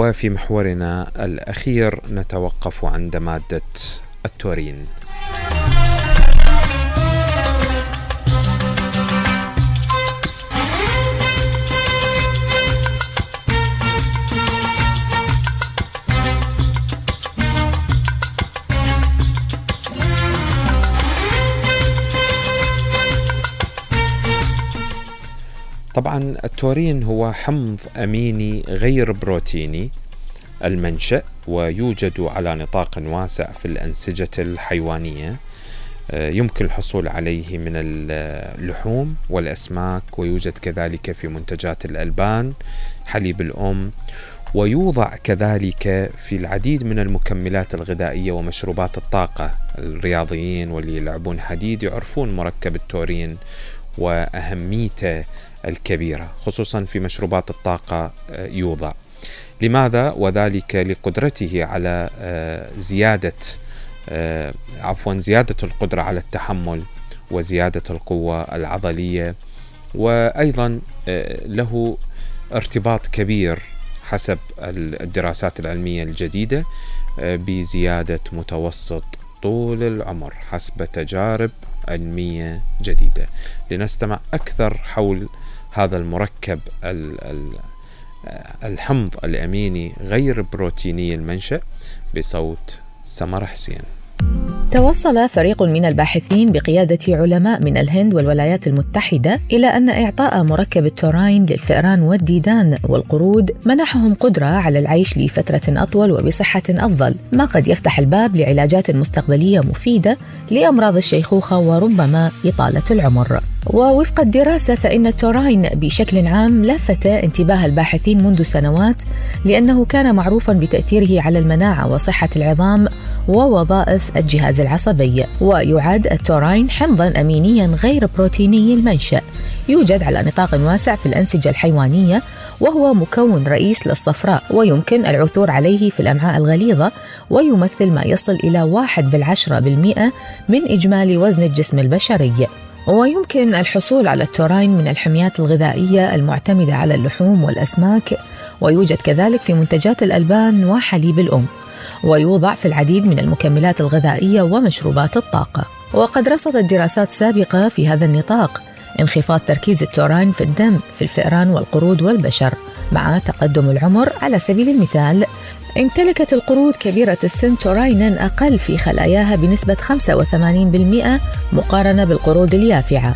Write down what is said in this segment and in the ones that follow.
وفي محورنا الأخير نتوقف عند مادة التورين. طبعا التورين هو حمض أميني غير بروتيني المنشأ ويوجد على نطاق واسع في الأنسجة الحيوانية. آه، يمكن الحصول عليه من اللحوم والأسماك ويوجد كذلك في منتجات الألبان حليب الأم ويوضع كذلك في العديد من المكملات الغذائية ومشروبات الطاقة. الرياضيين واللي يلعبون حديد يعرفون مركب التورين وأهميته الكبيرة خصوصا في مشروبات الطاقة آه، يوضع. لماذا؟ وذلك لقدرته على آه، زيادة آه، عفوا زيادة القدرة على التحمل وزيادة القوة العضلية. وأيضا له ارتباط كبير حسب الدراسات العلمية الجديدة بزيادة متوسط طول العمر حسب تجارب علمية جديدة. لنستمع أكثر حول هذا المركب الحمض الأميني غير بروتيني المنشأ بصوت سمر حسين. توصل فريق من الباحثين بقيادة علماء من الهند والولايات المتحدة إلى أن إعطاء مركب التوراين للفئران والديدان والقرود منحهم قدرة على العيش لفترة أطول وبصحة أفضل، ما قد يفتح الباب لعلاجات مستقبلية مفيدة لأمراض الشيخوخة وربما إطالة العمر. ووفق الدراسة فإن التوراين بشكل عام لفت انتباه الباحثين منذ سنوات لأنه كان معروفا بتأثيره على المناعة وصحة العظام ووظائف الجهاز العصبي. ويعد التوراين حمضا أمينيا غير بروتيني المنشأ. يوجد على نطاق واسع في الأنسجة الحيوانية وهو مكون رئيس للصفراء. ويمكن العثور عليه في الأمعاء الغليظة ويمثل ما يصل إلى واحد بالعشرة بالمئة من إجمالي وزن الجسم البشري. ويمكن الحصول على التوراين من الحميات الغذائية المعتمدة على اللحوم والأسماك. ويوجد كذلك في منتجات الألبان وحليب الأم. ويوضع في العديد من المكملات الغذائية ومشروبات الطاقة. وقد رصدت دراسات سابقة في هذا النطاق انخفاض تركيز التورين في الدم في الفئران والقرود والبشر مع تقدم العمر على سبيل المثال. امتلكت القرود كبيرة السن تورينا أقل في خلاياها بنسبة 85% مقارنة بالقرود اليافعة.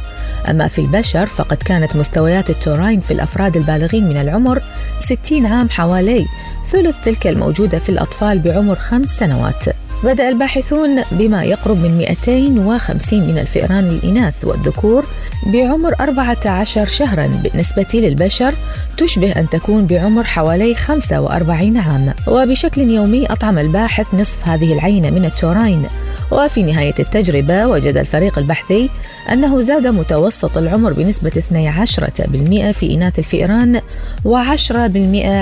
أما في البشر فقد كانت مستويات التوراين في الأفراد البالغين من العمر 60 عام حوالي ثلث تلك الموجودة في الأطفال بعمر خمس سنوات. بدأ الباحثون بما يقرب من 250 من الفئران الإناث والذكور بعمر 14 شهرا بالنسبة للبشر تشبه أن تكون بعمر حوالي 45 عام. وبشكل يومي أطعم الباحث نصف هذه العينة من التوراين. وفي نهاية التجربة وجد الفريق البحثي أنه زاد متوسط العمر بنسبة 12% في إناث الفئران و10%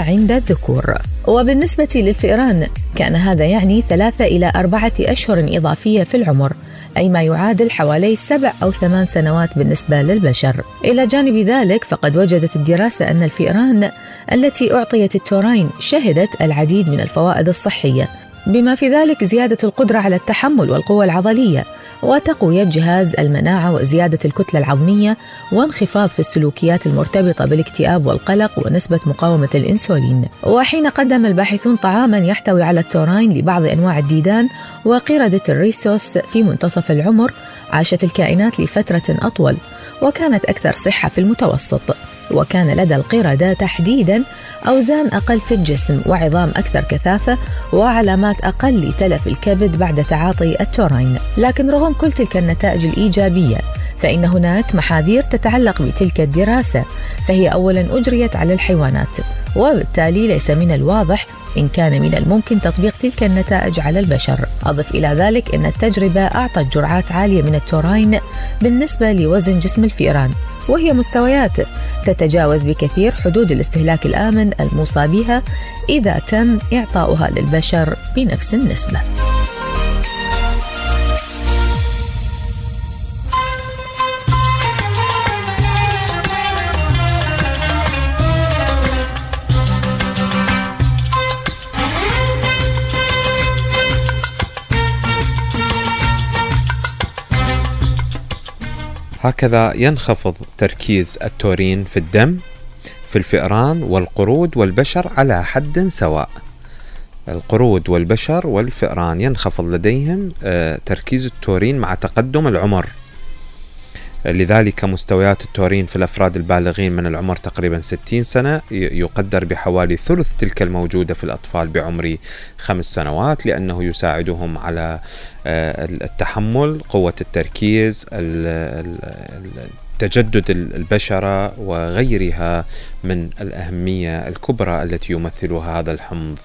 عند الذكور. وبالنسبة للفئران كان هذا يعني ثلاثة إلى أربعة أشهر إضافية في العمر أي ما يعادل حوالي سبع أو ثمان سنوات بالنسبة للبشر. إلى جانب ذلك فقد وجدت الدراسة أن الفئران التي أعطيت التوراين شهدت العديد من الفوائد الصحية بما في ذلك زيادة القدرة على التحمل والقوة العضلية وتقوية جهاز المناعة وزيادة الكتلة العظمية وانخفاض في السلوكيات المرتبطة بالاكتئاب والقلق ونسبة مقاومة الإنسولين. وحين قدم الباحثون طعاما يحتوي على التوراين لبعض أنواع الديدان وقردة الريسوس في منتصف العمر عاشت الكائنات لفترة أطول وكانت أكثر صحة في المتوسط. وكان لدى القردة تحديدا أوزان أقل في الجسم وعظام أكثر كثافة وعلامات أقل لتلف الكبد بعد تعاطي التورين. لكن رغم كل تلك النتائج الإيجابية فإن هناك محاذير تتعلق بتلك الدراسة فهي أولا أجريت على الحيوانات وبالتالي ليس من الواضح إن كان من الممكن تطبيق تلك النتائج على البشر أضف إلى ذلك أن التجربة أعطت جرعات عالية من التوراين بالنسبة لوزن جسم الفئران وهي مستويات تتجاوز بكثير حدود الاستهلاك الآمن الموصى بها إذا تم إعطاؤها للبشر بنفس النسبة. هكذا ينخفض تركيز التورين في الدم في الفئران والقرود والبشر على حد سواء. القرود والبشر والفئران ينخفض لديهم آه، تركيز التورين مع تقدم العمر. لذلك مستويات التورين في الأفراد البالغين من العمر تقريبا 60 سنة يقدر بحوالي ثلث تلك الموجودة في الأطفال بعمر خمس سنوات لأنه يساعدهم على آه، التحمل قوة التركيز تجدد البشرة وغيرها من الأهمية الكبرى التي يمثلها هذا الحمض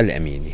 الأميني.